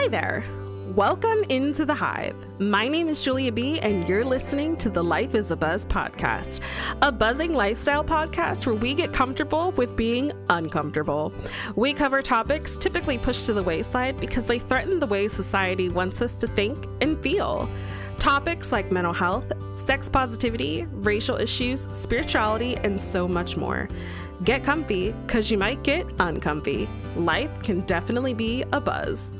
Hi there. Welcome into the Hive. My name is Julia B, and you're listening to the Life is a Buzz podcast, a buzzing lifestyle podcast where we get comfortable with being uncomfortable. We cover topics typically pushed to the wayside because they threaten the way society wants us to think and feel. Topics like mental health, sex positivity, racial issues, spirituality, and so much more. Get comfy because you might get uncomfy. Life can definitely be a buzz.